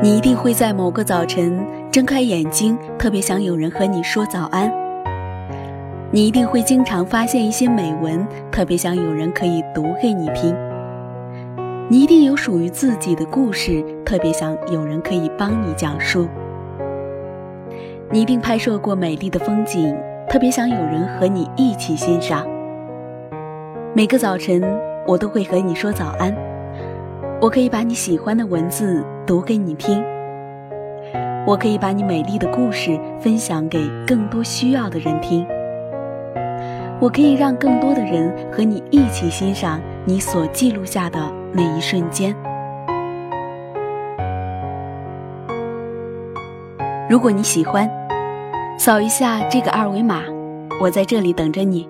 你一定会在某个早晨睁开眼睛，特别想有人和你说早安。你一定会经常发现一些美文，特别想有人可以读给你听。你一定有属于自己的故事，特别想有人可以帮你讲述。你一定拍摄过美丽的风景，特别想有人和你一起欣赏。每个早晨，我都会和你说早安。我可以把你喜欢的文字读给你听，我可以把你美丽的故事分享给更多需要的人听，我可以让更多的人和你一起欣赏你所记录下的每一瞬间。如果你喜欢，扫一下这个二维码，我在这里等着你。